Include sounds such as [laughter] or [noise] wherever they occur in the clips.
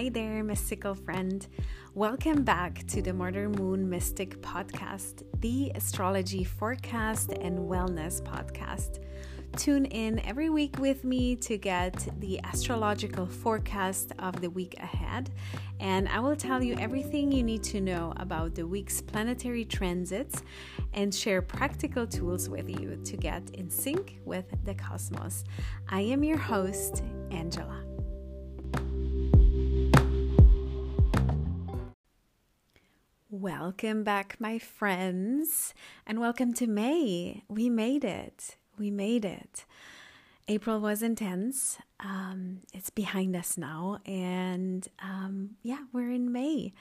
Hi there, mystical friend. Welcome back to the Modern Moon Mystic Podcast, the astrology forecast and wellness podcast. Tune in every week with me to get the astrological forecast of the week ahead, and I will tell you everything you need to know about the week's planetary transits and share practical tools with you to get in sync with the cosmos. I am your host, Angela. Welcome back, my friends, and welcome to May. We made it. We made it. April was intense. Um, it's behind us now, and um, yeah, we're in May.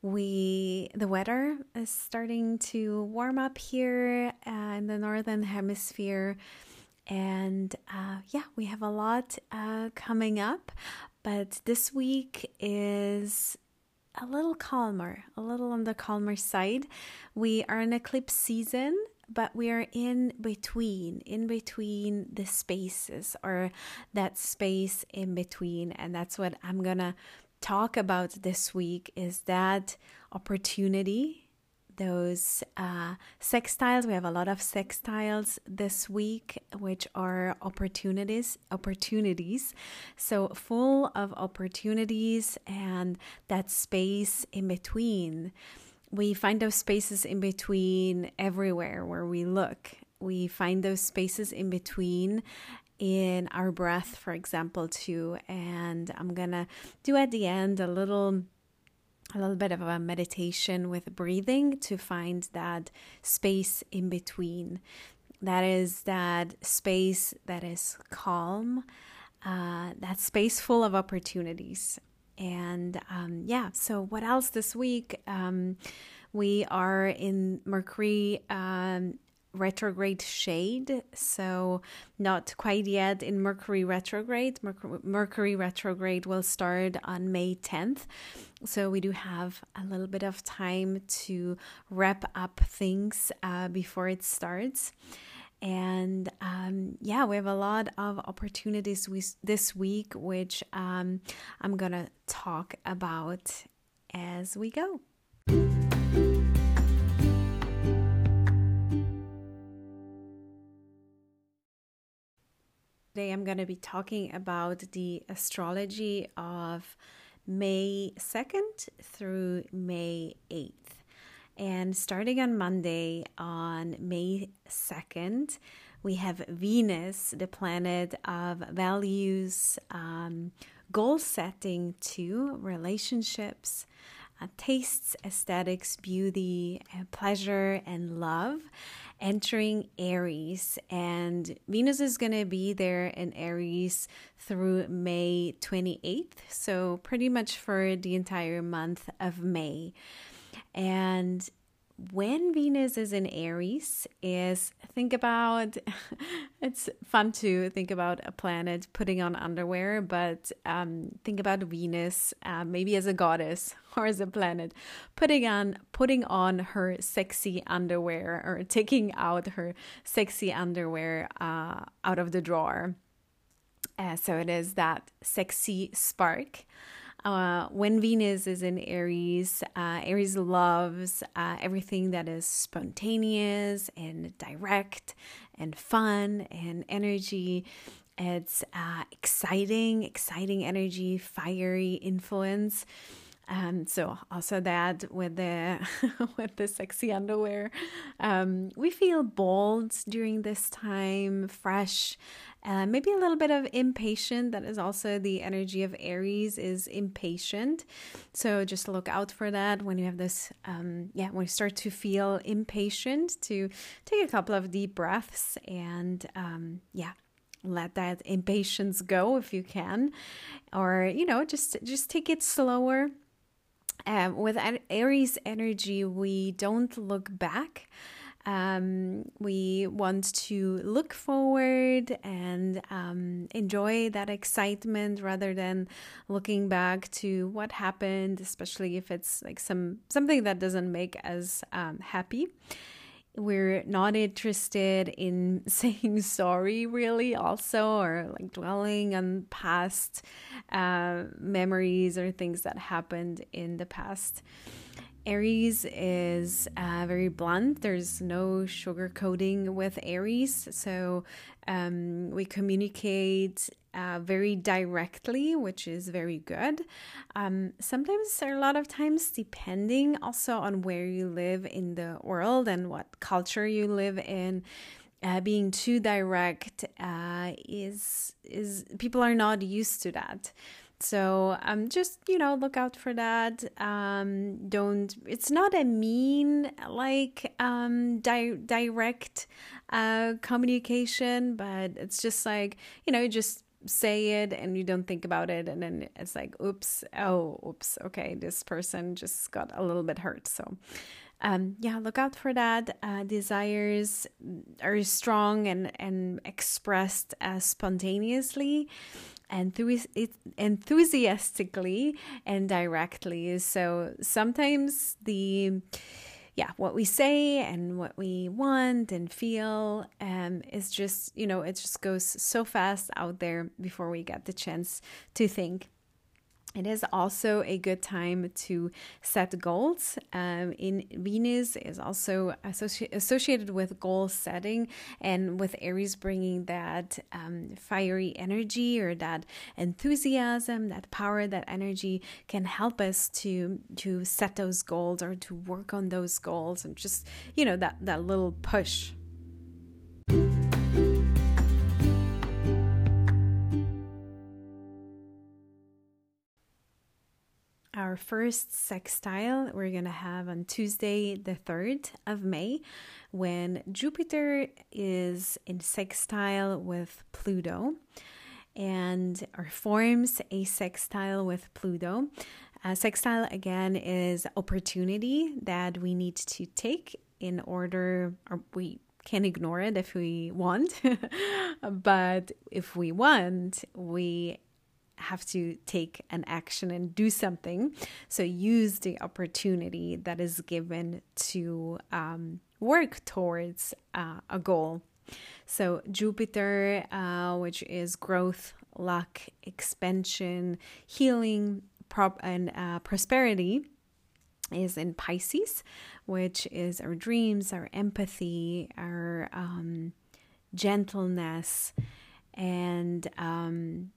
We the weather is starting to warm up here uh, in the northern hemisphere, and uh, yeah, we have a lot uh, coming up. But this week is a little calmer, a little on the calmer side. We are in eclipse season, but we are in between, in between the spaces or that space in between. And that's what I'm gonna talk about this week is that opportunity those uh, sextiles. We have a lot of sextiles this week, which are opportunities. Opportunities, so full of opportunities and that space in between. We find those spaces in between everywhere where we look. We find those spaces in between in our breath, for example, too. And I'm gonna do at the end a little a little bit of a meditation with breathing to find that space in between. That is that space that is calm, uh, that space full of opportunities. And um, yeah, so what else this week? Um, we are in Mercury um, retrograde shade. So, not quite yet in Mercury retrograde. Mercury, retrograde will start on May 10th. So, we do have a little bit of time to wrap up things uh, before it starts. And um, yeah, we have a lot of opportunities we, this week, which um, I'm going to talk about as we go. Today I'm going to be talking about the astrology of May 2nd through May 8th. And starting on Monday, on May 2nd, we have Venus, the planet of values, um, goal setting to relationships, uh, tastes, aesthetics, beauty, uh, pleasure, and love entering Aries. And Venus is going to be there in Aries through May 28th. So, pretty much for the entire month of May. And when Venus is in Aries is think about [laughs] it's fun to think about a planet putting on underwear, but um, think about Venus uh, maybe as a goddess [laughs] or as a planet putting on putting on her sexy underwear or taking out her sexy underwear uh, out of the drawer. Uh, so it is that sexy spark. Uh, when Venus is in Aries, uh, Aries loves uh, everything that is spontaneous and direct and fun and energy. It's uh, exciting, exciting energy, fiery influence. Um, so also that with the [laughs] with the sexy underwear, um, we feel bold during this time, fresh, uh, maybe a little bit of impatient. That is also the energy of Aries is impatient. So just look out for that when you have this. Um, yeah, when you start to feel impatient, to take a couple of deep breaths and um, yeah, let that impatience go if you can or you know just just take it slower um, with Aries energy, we don't look back. Um, we want to look forward and um, enjoy that excitement rather than looking back to what happened, especially if it's like some something that doesn't make us um, happy. We're not interested in [laughs] saying sorry really also or like dwelling on past uh, memories or things that happened in the past aries is uh, very blunt there's no sugarcoating with aries so um, we communicate uh, very directly, which is very good. Um, sometimes, or a lot of times, depending also on where you live in the world and what culture you live in. Uh, being too direct uh, is is people are not used to that. So um, just you know look out for that. Um, don't. It's not a mean like um, di- direct uh, communication, but it's just like you know just say it and you don't think about it and then it's like oops oh oops okay this person just got a little bit hurt so um, yeah look out for that uh, desires are strong and and expressed as spontaneously enthusiastically and directly so sometimes the yeah, what we say and what we want and feel um, is just, you know, it just goes so fast out there before we get the chance to think. It is also a good time to set goals. Um, in Venus is also associ- associated with goal setting, and with Aries bringing that um, fiery energy or that enthusiasm, that power, that energy can help us to to set those goals or to work on those goals, and just you know that that little push. Our first sextile we're going to have on Tuesday, the 3rd of May, when Jupiter is in sextile with Pluto and or forms a sextile with Pluto. Uh, a sextile again is opportunity that we need to take in order or we can ignore it if we want [laughs] but if we want we have to take an action and do something. So use the opportunity that is given to um, work towards uh, a goal. So Jupiter, uh, which is growth, luck, expansion, healing, prop, and uh, prosperity, is in Pisces, which is our dreams, our empathy, our um, gentleness, and um,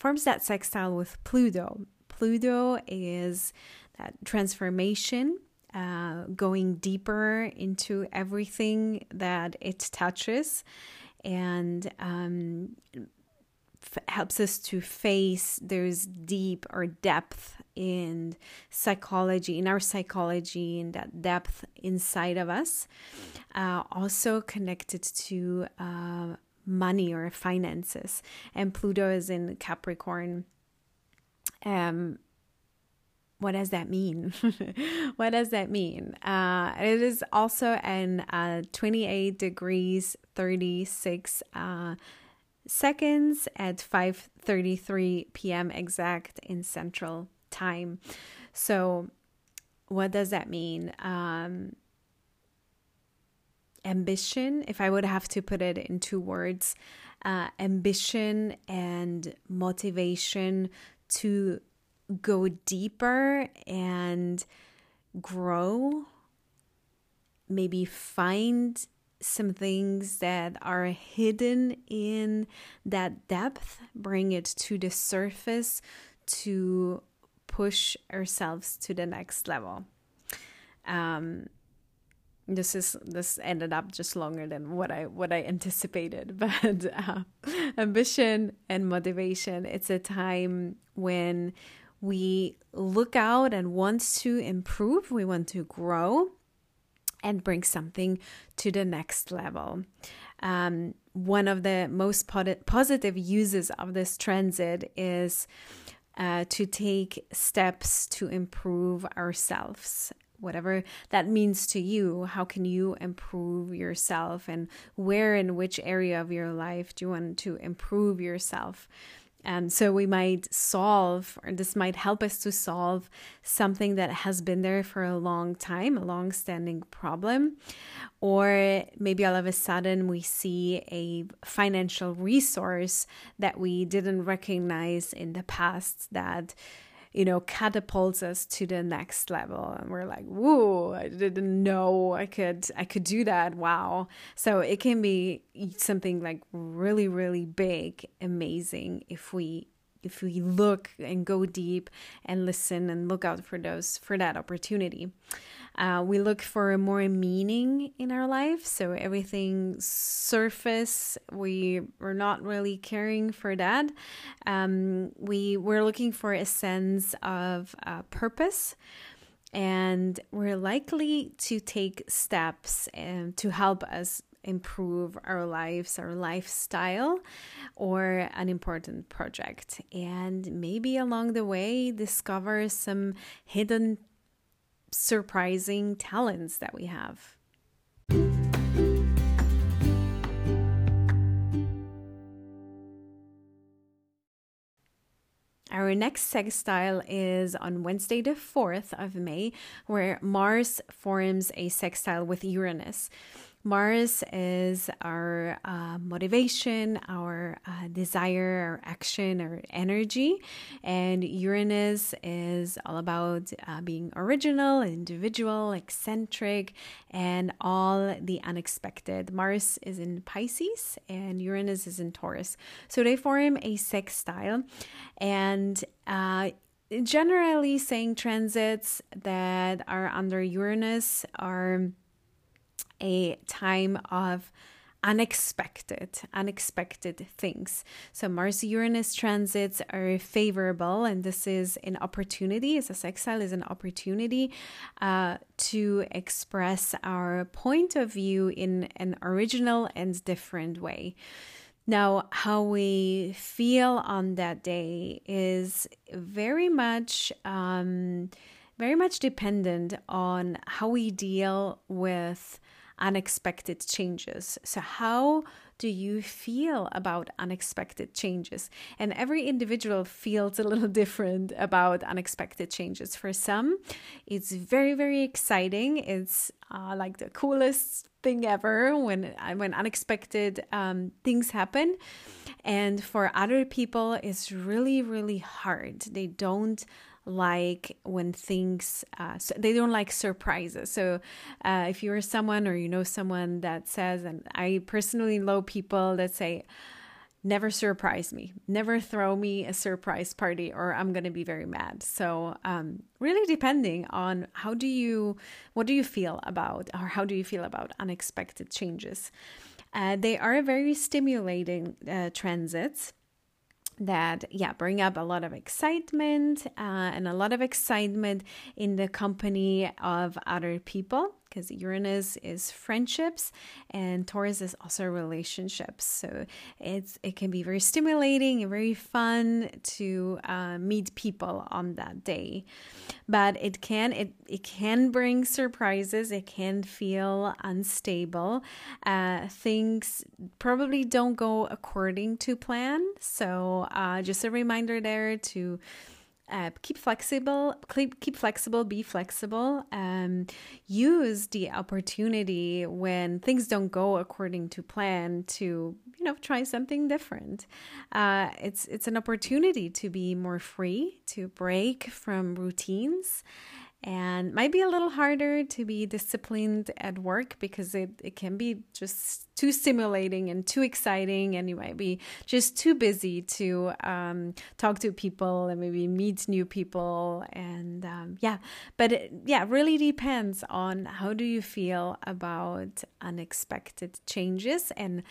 forms that sextile with Pluto. Pluto is that transformation, uh, going deeper into everything that it touches, and um, f- helps us to face those deep or depth in psychology, in our psychology, in that depth inside of us. Uh, also connected to uh, money or finances. And Pluto is in Capricorn. Um, what does that mean? [laughs] what does that mean? Uh, it is also in uh, 28 degrees 36 uh, seconds at 5:33 p.m. exact in Central Time. So, what does that mean? Um, ambition, if I would have to put it in two words, uh, ambition and motivation to go deeper and grow, maybe find some things that are hidden in that depth, bring it to the surface to push ourselves to the next level. Um, this is this ended up just longer than what I what I [laughs] anticipated. [laughs] But uh, ambition and motivation. It's a time when we look out and want to improve. We want to grow and bring something to the next level. Um, one of the most positive uses of this transit is uh, to take steps to improve ourselves whatever that means to you how can you improve yourself and where in which area of your life do you want to improve yourself And so we might solve, or this might help us to solve something that has been there for a long time, a long standing problem. Or maybe all of a sudden we see a financial resource that we didn't recognize in the past that you know, catapults us to the next level. And we're like, whoa, I didn't know I could I could do that. Wow. So it can be something like really, really big, amazing if we if we look and go deep and listen and look out for those for that opportunity. Uh, we look for more meaning in our life. So everything surface, we we're not really caring for that. Um, we we're looking for a sense of uh, purpose and we're likely to take steps um, to help us improve our lives, our lifestyle, or an important project. And maybe along the way, discover some hidden surprising talents that we have. Our next sextile is on Wednesday, the 4th of May, where Mars forms a sextile with Uranus. Mars is our uh, motivation, our uh, desire, our action, our energy. And Uranus is all about uh, being original, individual, eccentric, and all the unexpected. Mars is in Pisces and Uranus is in Taurus. So they form a sextile. And uh, generally, saying transits that are under Uranus are a time of unexpected unexpected things. So mars uranus transits are favorable and this is an opportunity as a sextile is an opportunity uh, to express our point of view in an original and different way. Now how we feel on that day is very much um, very much dependent on how we deal with unexpected changes. So, how do you feel about unexpected changes? And every individual feels a little [laughs] different about unexpected changes. For some, it's very, very exciting. It's uh, like the coolest thing ever when when unexpected um, things happen. And for other people, it's really, really hard. They don't like when things uh, so they don't like surprises. So uh, if you're someone or you know someone that says and i personally know people that say never surprise me. Never throw me a surprise party or i'm going to be very mad. So um, really depending on how do you what do you feel about or how do you feel about unexpected changes? Uh, they are very stimulating uh, transits that yeah bring up a lot of excitement uh, and a lot of excitement in the company of other people because Uranus is friendships and Taurus is also relationships. So it's it can be very stimulating and very fun to uh, meet people on that day, but it can it it can bring surprises. It can feel unstable. Uh, things probably don't go according to plan. So uh, just a reminder there to uh, keep flexible keep, keep flexible be flexible um, use the opportunity when things don't go according to plan to you know try something different. Uh, it's it's an opportunity to be more free to break from routines and might be a little harder to be disciplined at work because it, it can be just too stimulating and too exciting. And you might be just too busy to um, talk to people and maybe meet new people. And um, yeah but it, yeah really depends on how do you feel about unexpected changes and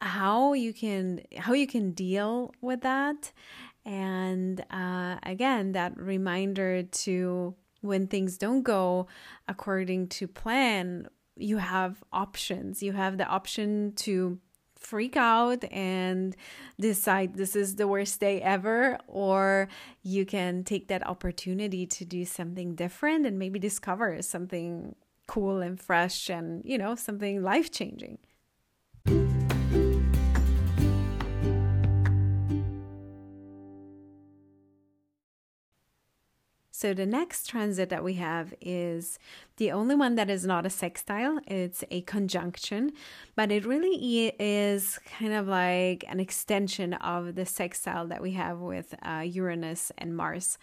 how you can how you can deal with that. And uh, again that reminder to when things don't go according to plan, you have options. You have the option to freak out and decide this is the worst day ever, or you can take that opportunity to do something different and maybe discover something cool and fresh and, you know, something life changing. So the next transit that we have is the only one that is not a sextile. It's a conjunction, but it really is kind of like an extension of the sextile that we have with uh, Uranus and Mars.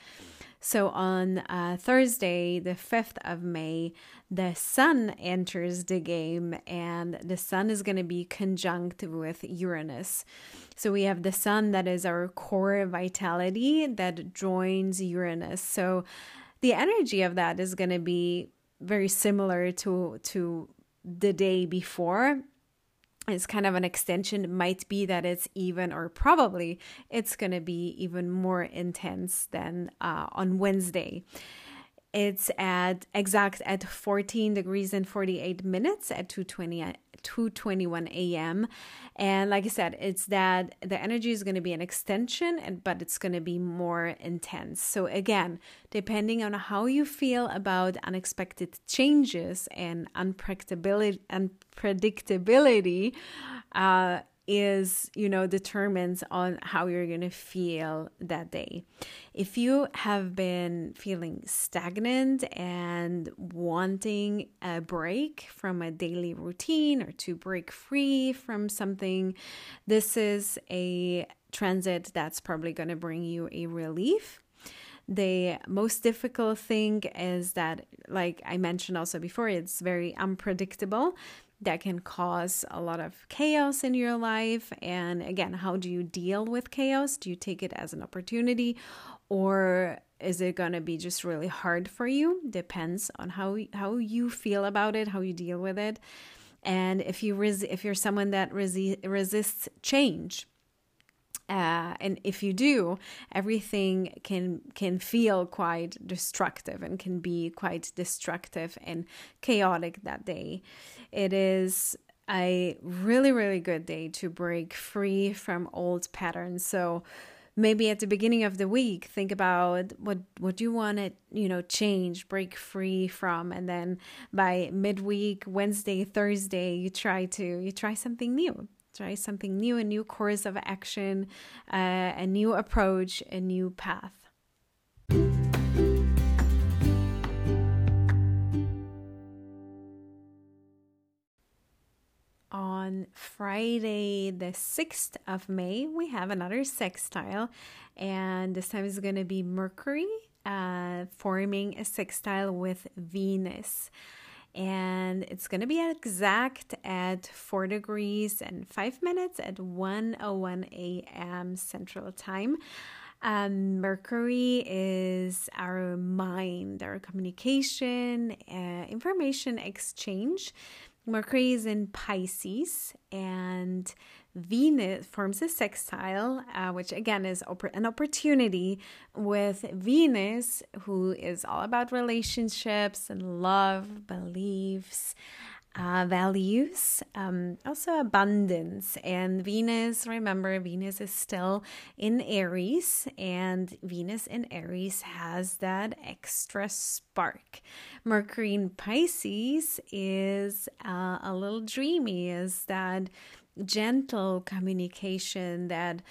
So on uh, Thursday, the 5th of May, the sun enters the game and the sun is going to be conjunct with Uranus. So we have the sun that is our core vitality that joins Uranus. So the energy of that is going to be very similar to to the day before it's kind of an extension might be that it's even or probably it's going to be even more intense than uh, on wednesday it's at exact at 14 degrees and 48 minutes at 220 2:21 a.m. And like I said, it's that the energy is going to be an extension and but it's going to be more intense. So again, depending on how you feel about unexpected changes and unpredictability unpredictability uh is, you know, determines on how you're going to feel that day. If you have been feeling stagnant and wanting a break from a daily routine or to break free from something, this is a transit that's probably going to bring you a relief the most difficult thing is that like i mentioned also before it's very unpredictable that can cause a lot of chaos in your life. And again, how do you deal with chaos? Do you take it as an opportunity or is it going to be just really hard for you? Depends on how how you feel about it, how you deal with it. And if you res- if you're someone that resi- resists change, uh, and if you do, everything can can feel quite destructive and can be quite destructive and chaotic that day. It is a really really good day to break free from old patterns. So maybe at the beginning of the week think about what what you want to you know change break free from and then by midweek wednesday thursday you try to you try something new try something new, a new course of action, uh, a new approach, a new path. On Friday, the 6th of May, we have another sextile, and this time is going to be Mercury uh, forming a sextile with Venus and it's going to be exact at 4 degrees and 5 minutes at 1:01 a.m. Central Time. Um, Mercury is our mind, our communication, uh, information exchange. Mercury is in Pisces, and Venus forms a sextile, uh, which again is an opportunity with Venus, who is all about relationships and love, beliefs, uh, values, um, also abundance. And Venus, remember, Venus is still in Aries, and Venus in Aries has that extra spark. Mercury in Pisces is uh, a little dreamy, is that gentle communication that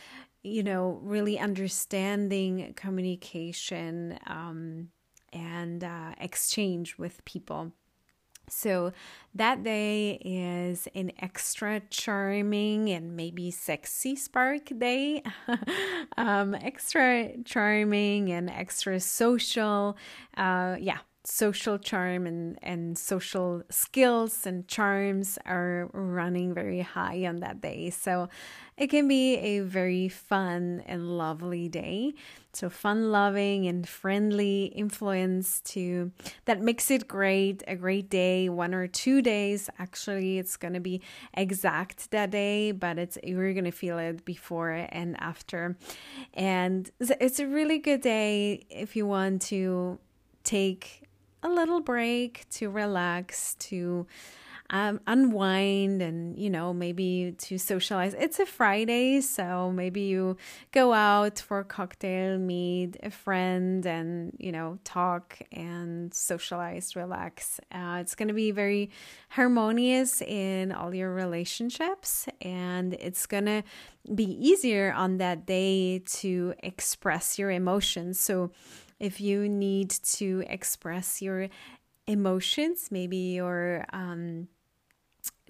you know really understanding communication um, and uh, exchange with people so that day is an extra charming and maybe sexy spark day. [laughs] um, extra charming and extra social. Uh, yeah, social charm and, and social skills and charms are running very high on that day. So it can be a very fun and lovely day. So fun loving and friendly influence to that makes it great, a great day, one or two days. Actually, it's gonna be exact that day, but it's you're gonna feel it before and after. And it's a really good day if you want to take a little break to relax, to um, unwind, and you know, maybe to socialize. It's a Friday, so maybe you go out for a cocktail, meet a friend, and you know, talk and socialize, relax. Uh, it's going to be very harmonious in all your relationships, and it's going to be easier on that day to express your emotions. So if you need to express your emotions, maybe your um,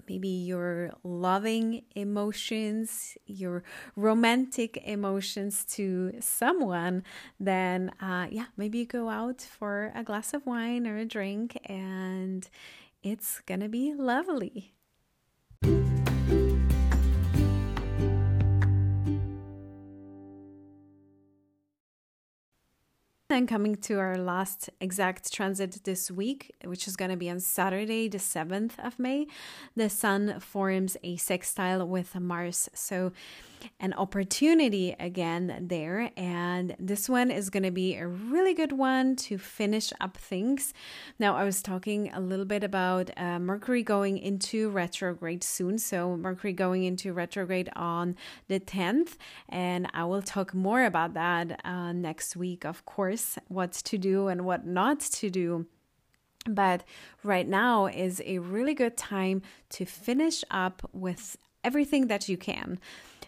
maybe your loving emotions, your romantic emotions to someone, then uh, yeah, maybe you go out for a glass of wine or a drink and it's gonna be lovely. And coming to our last exact transit this week, which is going to be on Saturday, the 7th of May, the Sun forms a sextile with Mars. So an opportunity again there. And this one is going to be a really good one to finish up things. Now, I was talking a little bit about uh, Mercury going into retrograde soon. So, Mercury going into retrograde on the 10th. And I will talk more about that uh, next week, of course, what to do and what not to do. But right now is a really good time to finish up with everything that you can.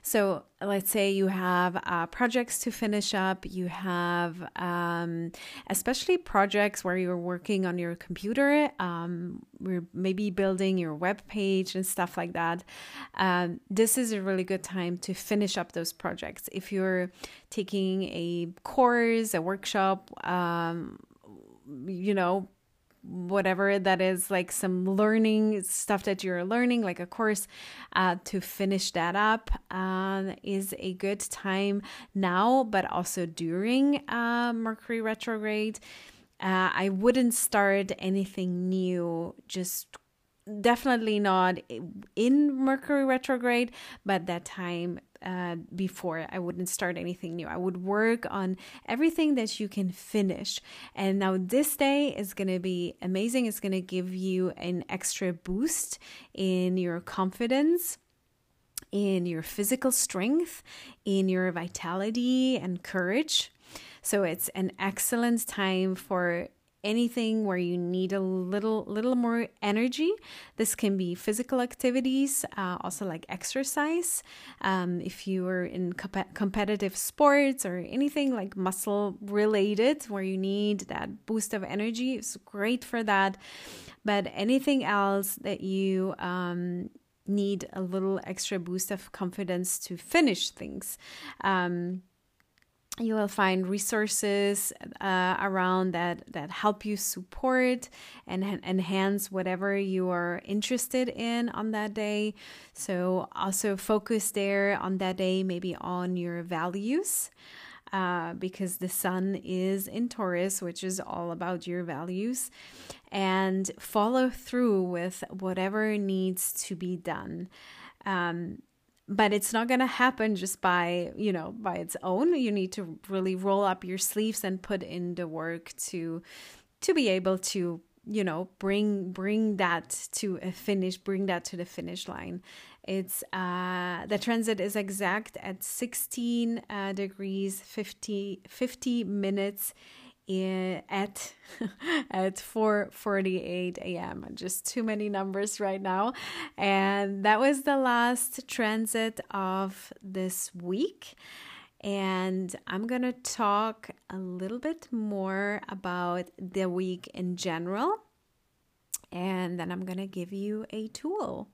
So let's say you have uh, projects to finish up, you have um, especially projects where you're working on your computer, um, we're maybe building your web page and stuff like that. Um, this is a really good time to finish up those projects. If you're taking a course, a workshop, um, you know, whatever that is like some learning stuff that you're learning like a course uh, to finish that up uh, is a good time now but also during uh, mercury retrograde uh, i wouldn't start anything new just definitely not in mercury retrograde but that time uh, before. I wouldn't start anything new. I would work on everything that you can finish. And now this day is going to be amazing. It's going to give you an extra boost in your confidence. In your physical strength, in your vitality and courage. So it's an excellent time for anything where you need a little little more energy. This can be physical activities uh, also like exercise. Um, if you are in comp- competitive sports or anything like muscle related where you need that boost of energy it's great for that. But anything else that you um, need a little extra boost of confidence to finish things. Um, you will find resources uh, around that that help you support and enhance whatever you are interested in on that day so also focus there on that day maybe on your values uh, because the sun is in Taurus, which is all about your values, and follow through with whatever needs to be done. Um, but it's not going to happen just by you know by its own. You need to really roll up your sleeves and put in the work to to be able to you know bring bring that to a finish bring that to the finish line. It's uh the transit is exact at 16 uh, degrees 50 50 minutes at [laughs] at 4:48 a.m. Just too many numbers right now. And that was the last transit of this week. And I'm going to talk a little bit more about the week in general. And then I'm going to give you a tool.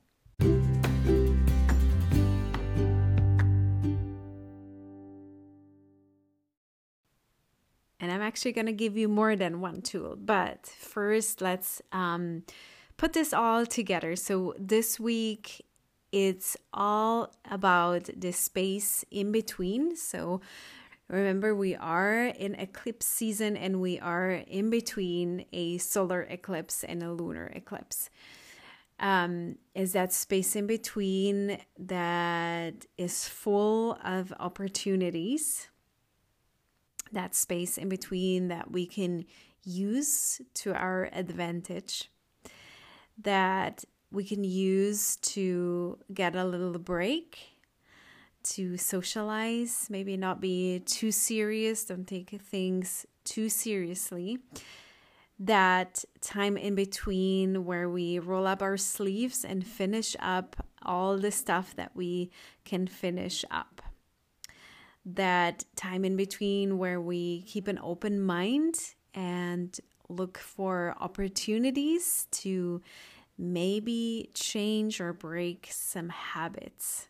And I'm actually going to give you more than one tool. But first, let's um, put this all together. So this week, it's all about the space in between. So remember, we are in eclipse season and we are in between a solar eclipse and a lunar eclipse. Um, is that space in between that is full of opportunities that space in between that we can use to our advantage, that we can use to get a little break, to socialize, maybe not be too serious, don't take things too seriously. That time in between where we roll up our sleeves and finish up all the stuff that we can finish up that time in between where we keep an open mind and look for opportunities to maybe change or break some habits.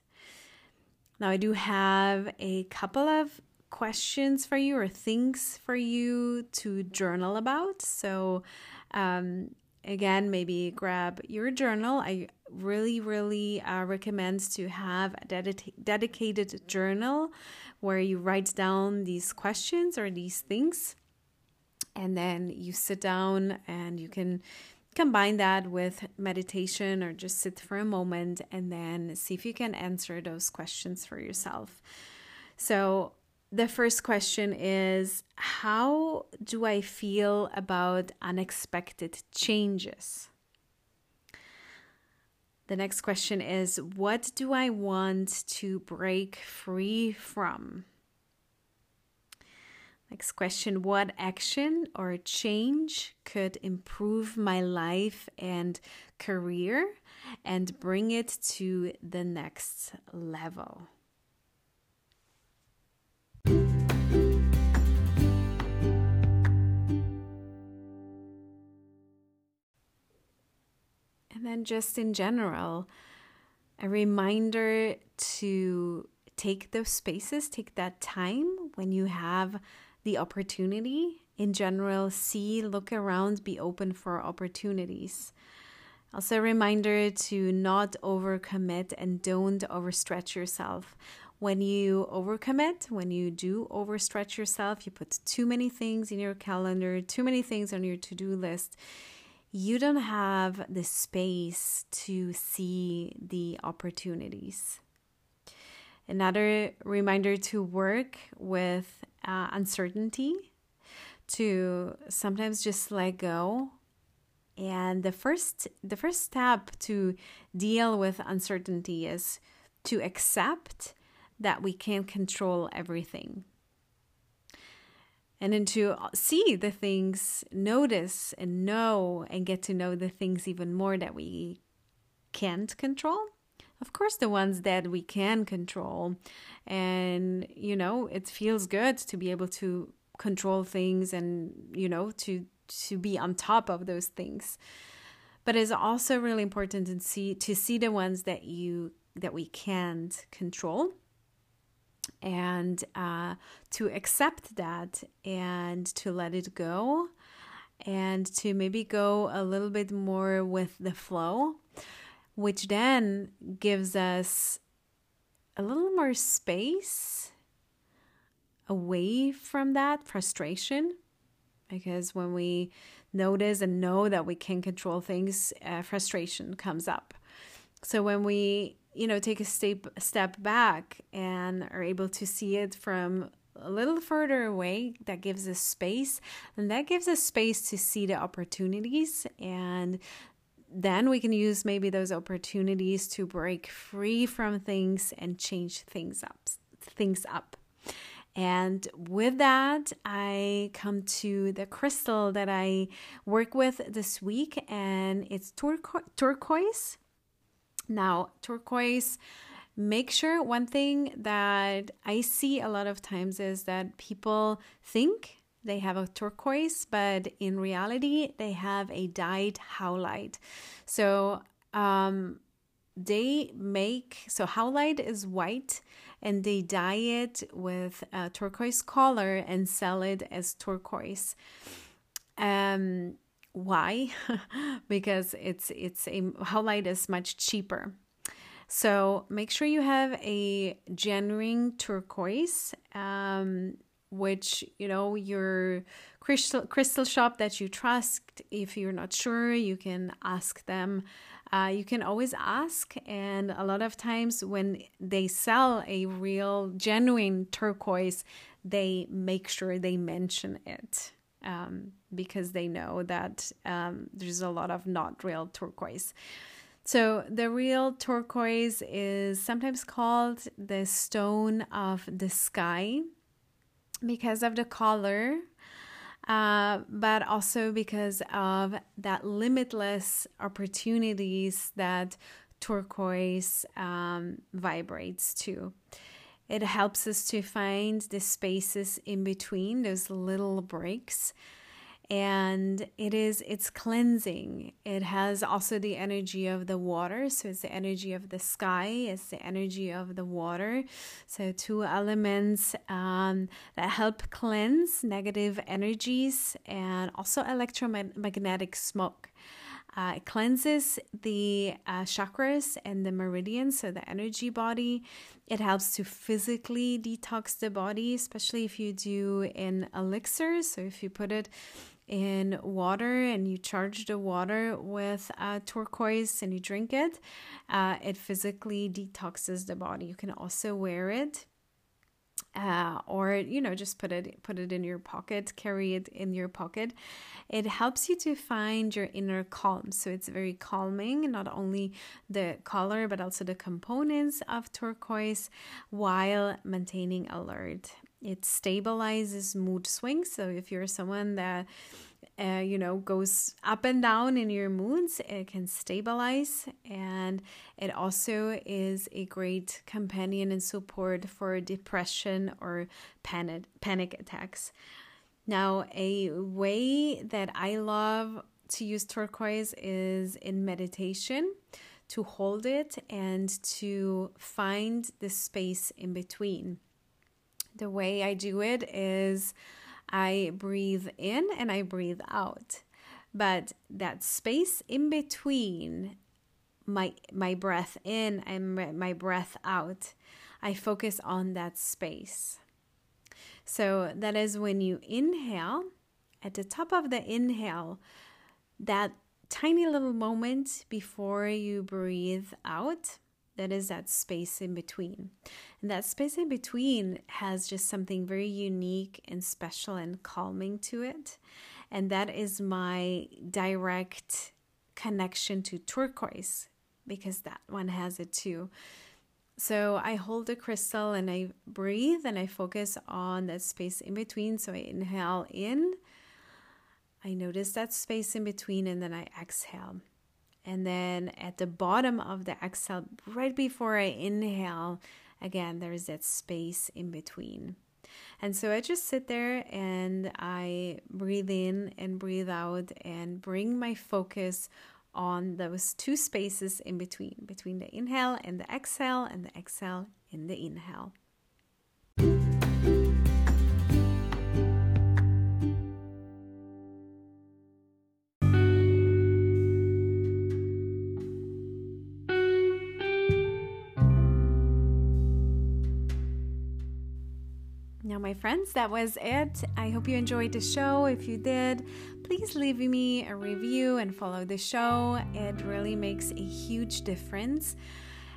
Now, I do have a couple of questions for you or things for you to journal about. So, um, again, maybe grab your journal. I really, really uh, recommend to have a ded- dedicated journal where you write down these questions or these things. And then you sit down and you can combine that with meditation or just sit for a moment and then see if you can answer those questions for yourself. So, the first question is How do I feel about unexpected changes? The next question is What do I want to break free from? Next question What action or change could improve my life and career and bring it to the next level? Then, just in general, a reminder to take those spaces, take that time when you have the opportunity. In general, see, look around, be open for opportunities. Also, a reminder to not overcommit and don't overstretch yourself. When you overcommit, when you do overstretch yourself, you put too many things in your calendar, too many things on your to do list you don't have the space to see the opportunities. Another reminder to work with uh, uncertainty, to sometimes just let go. And the first the first step to deal with uncertainty is to accept that we can't control everything and then to uh, see the things, notice and know and get to know the things even more that we can't control. Of course, the ones that we can control. And, you know, it feels good to be able to control things and, you know, to to be on top of those things. But it's also really important to see to see the ones that you that we can't control and uh, to accept that and to let it go and to maybe go a little bit more with the flow, which then gives us a little more space away from that frustration. Because when we notice and know that we can control things, uh, frustration comes up. So when we you know take a step step back and are able to see it from a little further away that gives us space and that gives us space to see the opportunities and then we can use maybe those opportunities to break free from things and change things up things up and with that, I come to the crystal that I work with this week, and it's turqu- turquoise. Now, turquoise, make sure one thing that I see a lot of times is that people think they have a turquoise, but in reality, they have a dyed howlite. So, um, they make so howlite is white and they dye it with a turquoise color and sell it as turquoise. Um, why? [laughs] because it's it's a howlite is much cheaper. So make sure you have a genuine turquoise, um, which you know your crystal crystal shop that you trust. If you're not sure, you can ask them. Uh, you can always ask, and a lot of times when they sell a real genuine turquoise, they make sure they mention it um, because they know that um, there's a lot of not real turquoise. So, the real turquoise is sometimes called the stone of the sky because of the color, uh, but also because of that limitless opportunities that turquoise um, vibrates to. It helps us to find the spaces in between those little breaks. And it is it's cleansing. It has also the energy of the water. So it's the energy of the sky it's the energy of the water. So two elements um, that help cleanse negative energies and also electromagnetic smoke uh, it cleanses the uh, chakras and the meridians, so the energy body. It helps to physically detox the body, especially if you do in elixirs. So if you put it in water and you charge the water with uh, turquoise and you drink it, uh, it physically detoxes the body. You can also wear it. Uh, or you know just put it put it in your pocket carry it in your pocket. It helps you to find your inner calm. So it's very calming not only the color but also the components of turquoise while maintaining alert. It stabilizes mood swings. So if you're someone that uh, you know goes up and down in your moods, it can stabilize, and it also is a great companion and support for depression or panic panic attacks. Now, a way that I love to use turquoise is in meditation to hold it and to find the space in between the way I do it is I breathe in and I breathe out. But that space in between my my breath in and my breath out, I focus on that space. So that is when you inhale, at the top of the inhale, that tiny little moment before you breathe out, that is that space in between. And that space in between has just something very unique and special and calming to it. And that is my direct connection to turquoise because that one has it too. So I hold the crystal and I breathe and I focus on that space in between. So I inhale in, I notice that space in between, and then I exhale. And then at the bottom of the exhale, right before I inhale, again, there's that space in between. And so I just sit there and I breathe in and breathe out and bring my focus on those two spaces in between, between the inhale and the exhale, and the exhale in the inhale. Friends, that was it. I hope you enjoyed the show. If you did, please leave me a review and follow the show. It really makes a huge difference.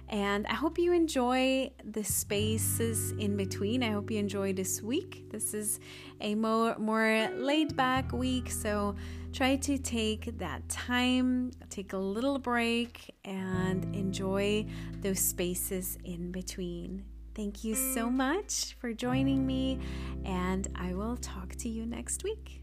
And I hope you enjoy the spaces in between. I hope you enjoy this week. This is a more, more laid back week. So try to take that time, take a little break, and enjoy those spaces in between. Thank you so much for joining me, and I will talk to you next week.